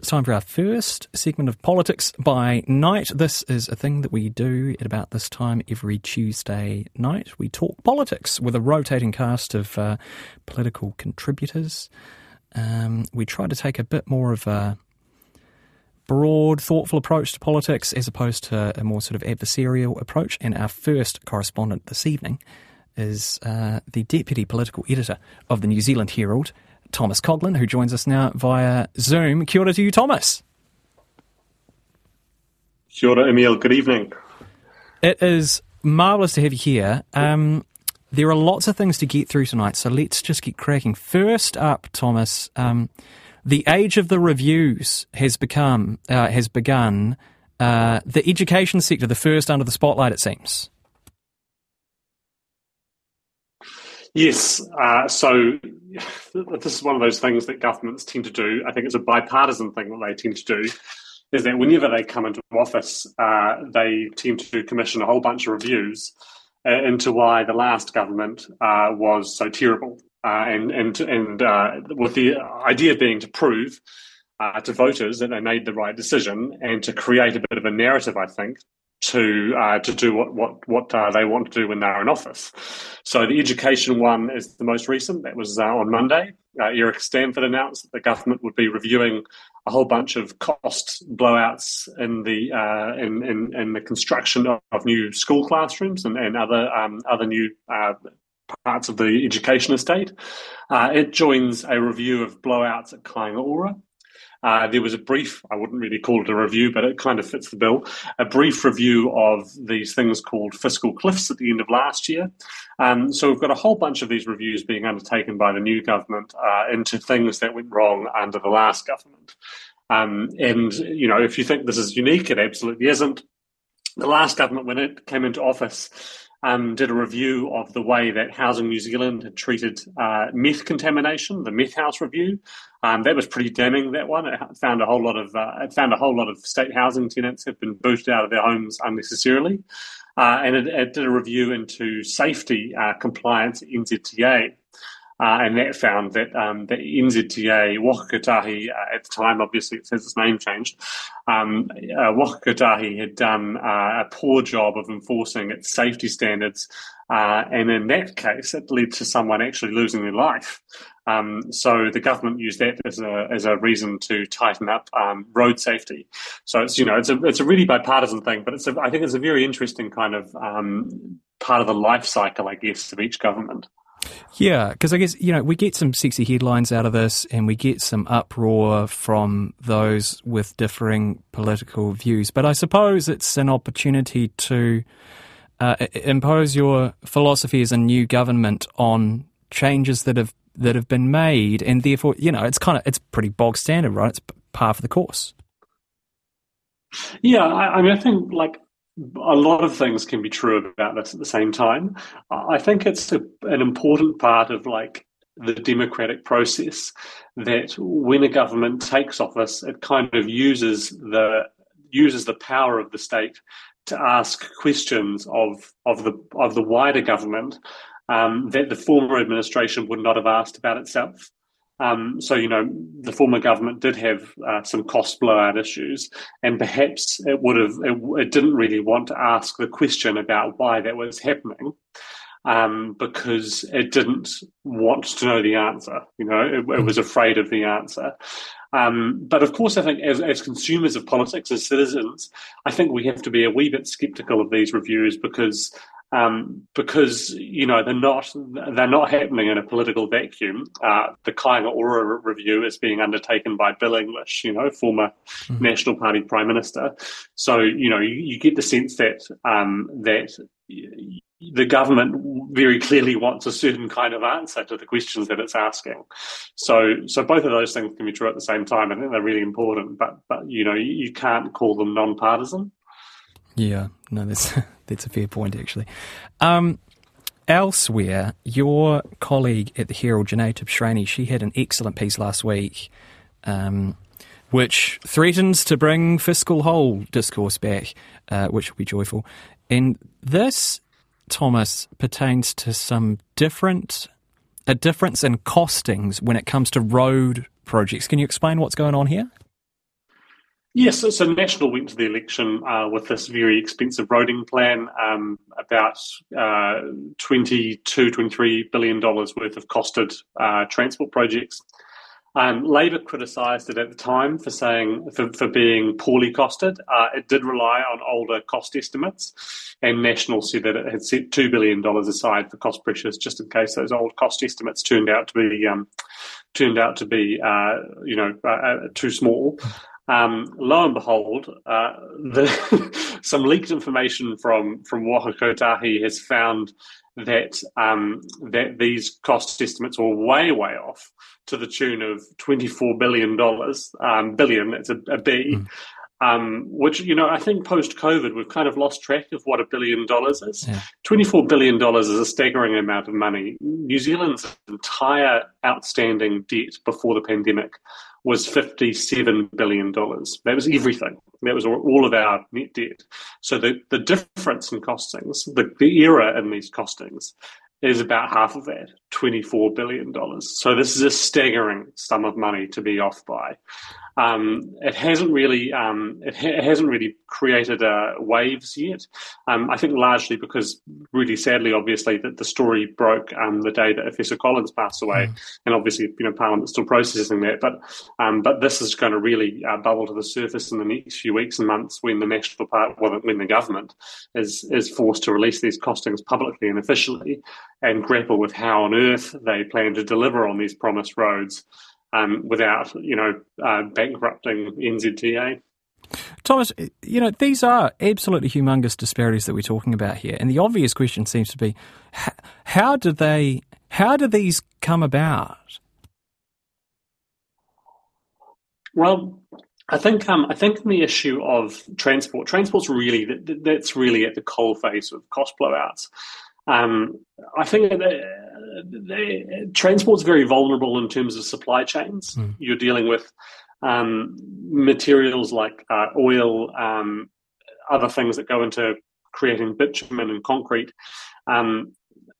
It's time for our first segment of Politics by Night. This is a thing that we do at about this time every Tuesday night. We talk politics with a rotating cast of uh, political contributors. Um, we try to take a bit more of a broad, thoughtful approach to politics as opposed to a more sort of adversarial approach. And our first correspondent this evening is uh, the deputy political editor of the New Zealand Herald, Thomas Coughlan, who joins us now via Zoom. Kia ora to you, Thomas. Kia ora, Emile. Good evening. It is marvellous to have you here. Um, there are lots of things to get through tonight, so let's just get cracking. First up, Thomas, um, the age of the reviews has become uh, has begun. Uh, the education sector, the first under the spotlight, it seems. Yes. Uh, so this is one of those things that governments tend to do. I think it's a bipartisan thing that they tend to do. Is that whenever they come into office, uh, they tend to commission a whole bunch of reviews uh, into why the last government uh, was so terrible, uh, and and and uh, with the idea being to prove to voters that they made the right decision and to create a bit of a narrative. I think to uh, to do what what what uh, they want to do when they're in office. So the education one is the most recent. That was uh, on Monday. Uh, Erica Stanford announced that the government would be reviewing a whole bunch of cost blowouts in the uh, in, in, in the construction of, of, new school classrooms and, and other um, other new uh, parts of the education estate. it joins a review of blowouts at Kāinga Ora, uh, there was a brief, I wouldn't really call it a review, but it kind of fits the bill, a brief review of these things called fiscal cliffs at the end of last year. Um, so we've got a whole bunch of these reviews being undertaken by the new government uh, into things that went wrong under the last government. Um, and, you know, if you think this is unique, it absolutely isn't. The last government, when it came into office, um, did a review of the way that Housing New Zealand had treated uh, meth contamination, the meth house review. Um, that was pretty damning. That one it found a whole lot of uh, it found a whole lot of state housing tenants have been booted out of their homes unnecessarily, uh, and it, it, did a review into safety uh, compliance NZTA. Uh, and that found that um, the NZTA, Waka Kotahi, uh, at the time, obviously it says its name changed, um, uh, had done uh, a poor job of enforcing its safety standards. Uh, and in that case, it led to someone actually losing their life. Um, so the government used that as a as a reason to tighten up um, road safety. So it's you know it's a it's a really bipartisan thing, but it's a, I think it's a very interesting kind of um, part of the life cycle, I guess, of each government. Yeah, because I guess, you know, we get some sexy headlines out of this and we get some uproar from those with differing political views. But I suppose it's an opportunity to uh, impose your philosophy as a new government on changes that have that have been made, and therefore, you know, it's kind of it's pretty bog standard, right? It's par for the course. Yeah, I, I mean, I think like a lot of things can be true about this at the same time. I think it's a, an important part of like the democratic process that when a government takes office, it kind of uses the uses the power of the state to ask questions of of the of the wider government um, that the former administration would not have asked about itself. Um, so, you know, the former government did have uh, some cost blowout issues, and perhaps it would have, it, it, didn't really want to ask the question about why that was happening um, because it didn't want to know the answer. You know, it, it was afraid of the answer. Um, but of course, I think as, as consumers of politics, as citizens, I think we have to be a wee bit skeptical of these reviews because um, because you know they're not they're not happening in a political vacuum. Uh, the Kāinga Ora review is being undertaken by Bill English, you know, former mm-hmm. National Party Prime Minister. So you know you, you get the sense that um, that the government very clearly wants a certain kind of answer to the questions that it's asking. So, so both of those things can be true at the same time. I think they're really important, but but you know you, you can't call them non-partisan. Yeah, no, that's that's a fair point actually. Um, elsewhere, your colleague at the Herald, Jenée Tibshraeny, she had an excellent piece last week. Um, which threatens to bring fiscal hole discourse back, uh, which will be joyful. And this Thomas, pertains to some different a difference in costings when it comes to road projects. Can you explain what's going on here? Yes, so, National went to the election uh, with this very expensive roading plan, um, about uh, 22, 23 billion dollars worth of costed uh, transport projects. Um, Labor criticised it at the time for saying for, for being poorly costed. Uh, it did rely on older cost estimates, and National said that it had set two billion dollars aside for cost pressures, just in case those old cost estimates turned out to be um, turned out to be uh, you know uh, uh too small. Um, lo and behold, uh, the, some leaked information from from Waka Kotahi has found that um, that these cost estimates were way way off to the tune of twenty four billion dollars um, billion. It's a, a B. Mm. Um, which you know I think post COVID we've kind of lost track of what a billion dollars is. Yeah. Twenty four billion dollars is a staggering amount of money. New Zealand's entire outstanding debt before the pandemic was $57 billion. That was everything. That was all of our net debt. So the, the difference in costings, the, the error in these costings, is about half of that, $24 billion. So this is a staggering sum of money to be off by. Um, it hasn't really um, it, ha- it, hasn't really created uh, waves yet. Um, I think largely because, really sadly, obviously, that the story broke um, the day that Efeso Collins passed away, mm. and obviously, you know, Parliament's still processing that. But um, but this is going to really uh, bubble to the surface in the next few weeks and months when the national part, well, when the government is is forced to release these costings publicly and officially, and grapple with how on earth they plan to deliver on these promised roads um, without, you know, uh, bankrupting NZTA. Thomas, you know, these are absolutely humongous disparities that we're talking about here. And the obvious question seems to be how do they, how do these come about? Well, I think um, I think the issue of transport, transport's really that's really at the coal face of cost blowouts. Um, I think that, transport's very vulnerable in terms of supply chains. Mm. You're dealing with um, materials like uh, oil, um, other things that go into creating bitumen and concrete. Um,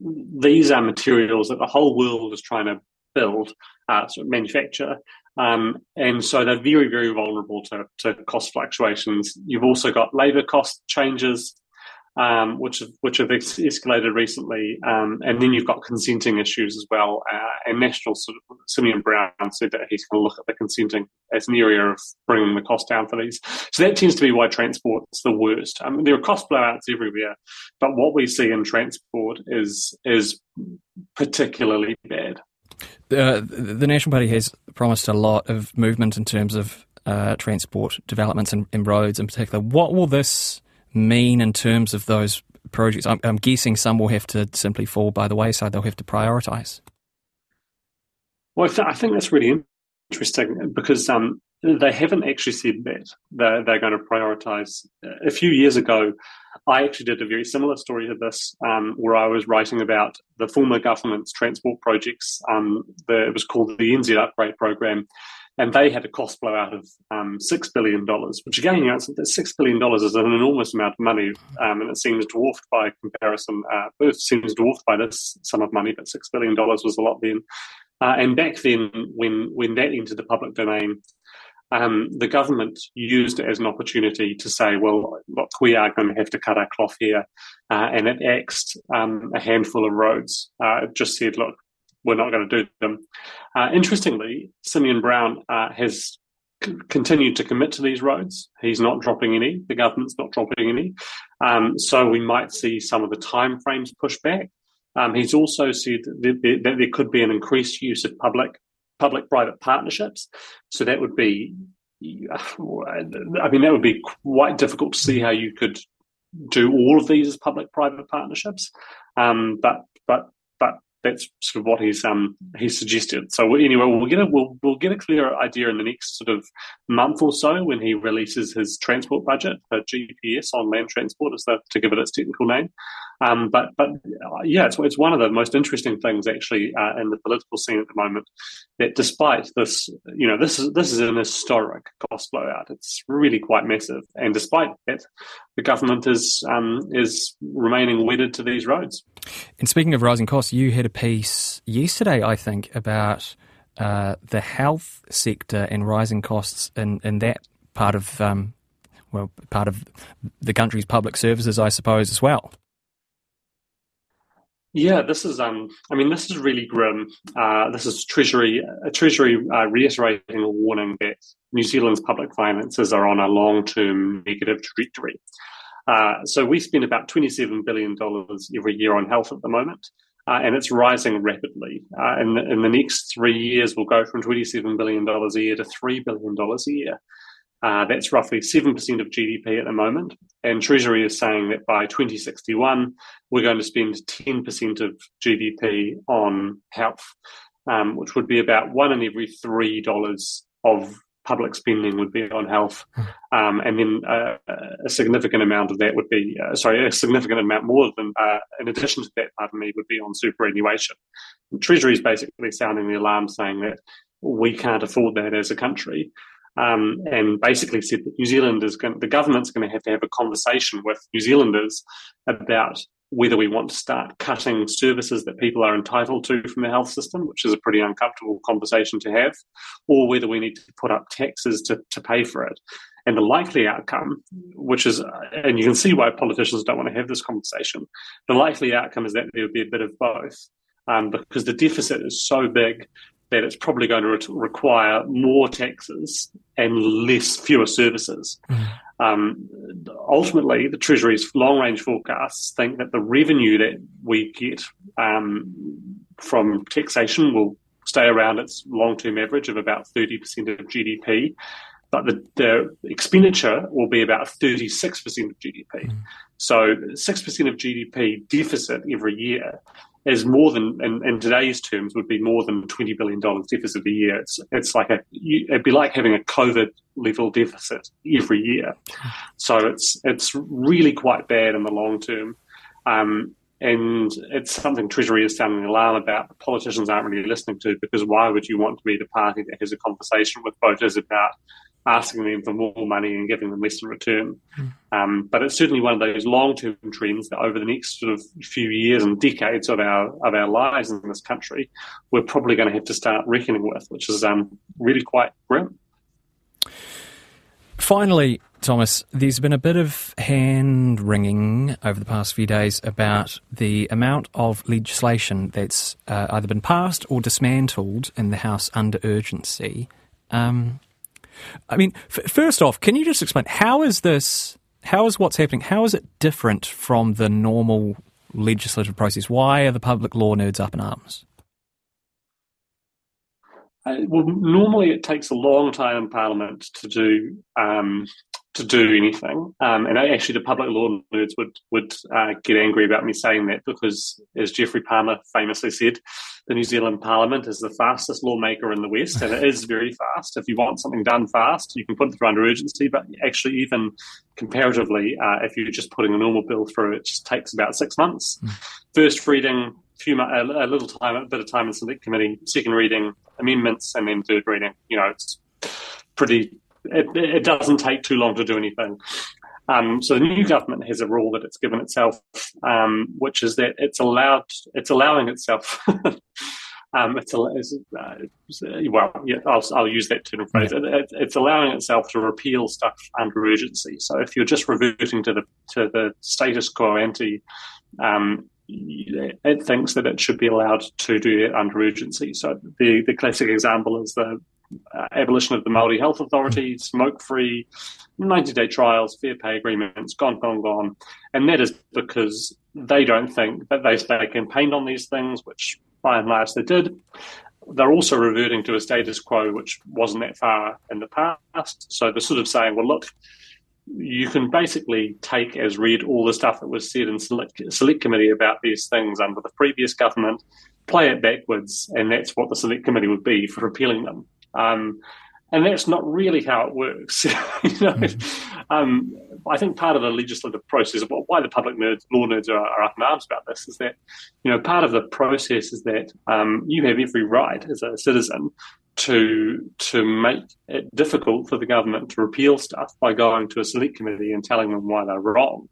these are materials that the whole world is trying to build, uh, sort of manufacture. Um, and so they're very, very vulnerable to, to cost fluctuations. You've also got labour cost changes um, which have, which have escalated recently, um, and then you've got consenting issues as well. Uh, and National Simeon Brown said that he's going to look at the consenting as an area of bringing the cost down for these. So that tends to be why transport's the worst. I mean, there are cost blowouts everywhere, but what we see in transport is is particularly bad. Uh, the National Party has promised a lot of movement in terms of uh, transport developments and roads in particular. What will this mean in terms of those projects? I'm, I'm guessing some will have to simply fall by the wayside. They'll have to prioritise. Well, I, th- I, think that's really interesting because um, they haven't actually said that they're, they're going to prioritise. A few years ago, I actually did a very similar story to this, um, where I was writing about the former government's transport projects. Um, the, it was called the NZ Upgrade Program, and they had a cost blowout of um, six billion dollars, which again, you know, six billion dollars is an enormous amount of money, um, and it seems dwarfed by comparison. Uh, it seems dwarfed by this sum of money, but six billion dollars was a lot then. Uh, and back then, when when that entered the public domain, um, the government used it as an opportunity to say, well, look, we are going to have to cut our cloth here. Uh, and it axed um, a handful of roads. Uh, it just said, look, we're not going to do them. Uh, interestingly, Simeon Brown uh, has c- continued to commit to these roads. He's not dropping any. The government's not dropping any. Um, so we might see some of the timeframes pushed back. Um, he's also said that, that there could be an increased use of public public-private partnerships. So that would be, I mean, that would be quite difficult to see how you could do all of these as public-private partnerships. Um, but but that's sort of what he's um suggested. So anyway, we'll get a we'll we'll get a clearer idea in the next sort of month or so when he releases his transport budget, GPS on land transport, is to give it its technical name. Um, but but uh, yeah, it's it's one of the most interesting things actually uh, in the political scene at the moment. That despite this, you know, this is this is an historic cost blowout. It's really quite massive, and despite that, the government is um, is remaining wedded to these roads. And speaking of rising costs, you had a piece yesterday, I think, about uh, the health sector and rising costs in, in that part of um, well, part of the country's public services, I suppose, as well. Yeah, this is. Um, I mean, this is really grim. Uh, this is Treasury, uh, Treasury uh, reiterating a warning that New Zealand's public finances are on a long-term negative trajectory. Uh, so we spend about $27 billion every year on health at the moment, uh, and it's rising rapidly. In, the, in the next three years, we'll go from $27 billion a year to $3 billion a year. Uh, that's roughly 7% of GDP at the moment. And Treasury is saying that by 2061, we're going to spend 10% of GDP on health, um, which would be about one in every $3 of public spending would be on health, hmm. um, and then uh, a significant amount of that would be uh, sorry, a significant amount more than uh, in addition to that, pardon me, would be on superannuation. And Treasury is basically sounding the alarm, saying that we can't afford that as a country. Um, and basically said that New Zealand is going, the government's going to have to have a conversation with New Zealanders about whether we want to start cutting services that people are entitled to from the health system, which is a pretty uncomfortable conversation to have, or whether we need to put up taxes to, to pay for it. And the likely outcome, which is, and you can see why politicians don't want to have this conversation, the likely outcome is that there would be a bit of both. Um, because the deficit is so big that it's probably going to re- require more taxes and less fewer services. Mm. Um, ultimately, the Treasury's long range forecasts think that the revenue that we get um, from taxation will stay around its long term average of about 30% of GDP. But the, the, expenditure will be about 36% of GDP. Mm. So, 6% of GDP deficit every year is more than, in, in, today's terms, would be more than twenty billion dollars deficit a year. It's it's like a it'd be like having a COVID level deficit every year. So it's it's really quite bad in the long term. Um, and it's something Treasury is sounding alarm about. The politicians aren't really listening to because why would you want to be the party that has a conversation with voters about asking them for more money and giving them less in return. Mm. Um, but it's certainly one of those long-term trends that over the next sort of few years and decades of our of our lives in this country, we're probably going to have to start reckoning with, which is um, really quite grim. Finally, Thomas, there's been a bit of hand wringing over the past few days about the amount of legislation that's uh, either been passed or dismantled in the House under urgency. Um, I mean, f- first off, can you just explain how is this? How is what's happening? How is it different from the normal legislative process? Why are the public law nerds up in arms? Uh, well, normally it takes a long time in Parliament to do um, to do anything. Um, and actually, the public law nerds would would uh, get angry about me saying that because, as Geoffrey Palmer famously said, the New Zealand Parliament is the fastest lawmaker in the West, and it is very fast. If you want something done fast, you can put it through under urgency. But actually, even comparatively, uh, if you're just putting a normal bill through, it just takes about six months. Mm. First reading, few a, a little time, a bit of time in select committee. Second reading, amendments, and then third reading. You know, it's pretty it, it doesn't take too long to do anything. Um, so the new government has a rule that it's given itself, um, which is that it's allowed, it's allowing itself. um, it's, it's uh, well, yeah, I'll, I'll, use that term phrase. It, it, it's allowing itself to repeal stuff under urgency. So if you're just reverting to the to the status quo ante, um, it thinks that it should be allowed to do it under urgency. So the the classic example is the uh, abolition of the Maori Health Authority, smoke free, 90 day trials, fair pay agreements, gone, gone, gone. And that is because they don't think that they, they campaigned on these things, which by and large they did. They're also reverting to a status quo which wasn't that far in the past. So they're sort of saying, well, look, you can basically take as read all the stuff that was said in select, select committee about these things under the previous government, play it backwards, and that's what the select committee would be for repealing them. Um, and that's not really how it works. you know, mm-hmm. um, I think part of the legislative process, why the public nerds, law nerds are, are, up in arms about this, is that you know part of the process is that um, you have every right as a citizen to to make it difficult for the government to repeal stuff by going to a select committee and telling them why they're wrong.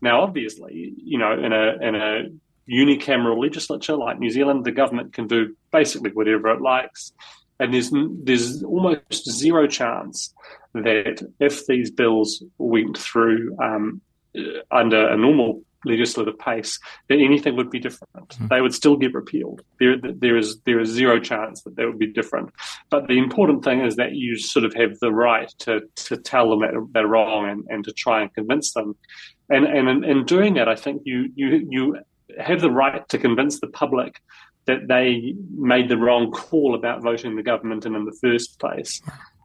Now, obviously, you know, in a in a unicameral legislature like New Zealand, the government can do basically whatever it likes, and there's there's almost zero chance that if these bills went through um, under a normal legislative pace, that anything would be different. Mm-hmm. They would still get repealed. There, there is there is zero chance that they would be different. But the important thing is that you sort of have the right to to tell them that they're wrong and, and to try and convince them. And and in, in doing that, I think you you you have the right to convince the public that they made the wrong call about voting the government in in the first place.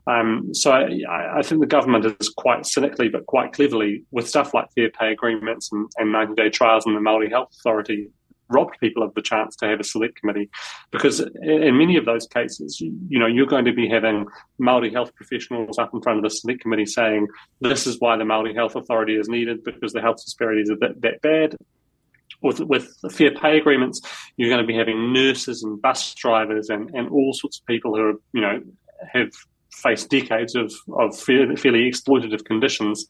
Um, so I, I, think the government is quite cynically, but quite cleverly, with stuff like fair pay agreements and, and 90 day trials and the Maori Health Authority, robbed people of the chance to have a select committee, because in many of those cases, you, know, you're going to be having Maori health professionals up in front of the select committee saying, "This is why the Maori Health Authority is needed because the health disparities are that, that bad." With, with fair pay agreements, you're going to be having nurses and bus drivers and, and all sorts of people who are, you know, have faced decades of, of fairly, exploitative conditions,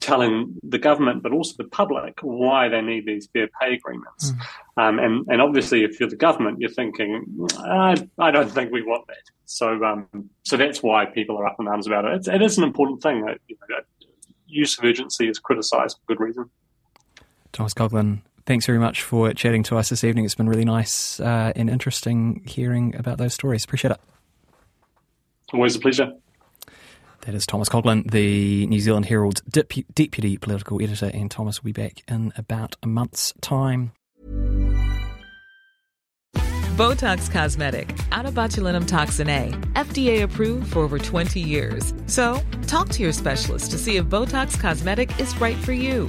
telling the government, but also the public, why they need these fair pay agreements. Mm. Um, and, and obviously, if you're the government, you're thinking, I, I don't think we want that. So, um, so that's why people are up in arms about it. It's, it is an important thing. That, you know, use of urgency is criticised for good reason. Thomas Coughlan, thanks very much for chatting to us this evening. It's been really nice uh, and interesting hearing about those stories. Appreciate it. Always a pleasure. That is Thomas Coughlan, the New Zealand Herald's deputy political editor, and Thomas will be back in about a month's time. Botox Cosmetic, out of botulinum toxin A, FDA approved for over 20 years. So, talk to your specialist to see if Botox Cosmetic is right for you.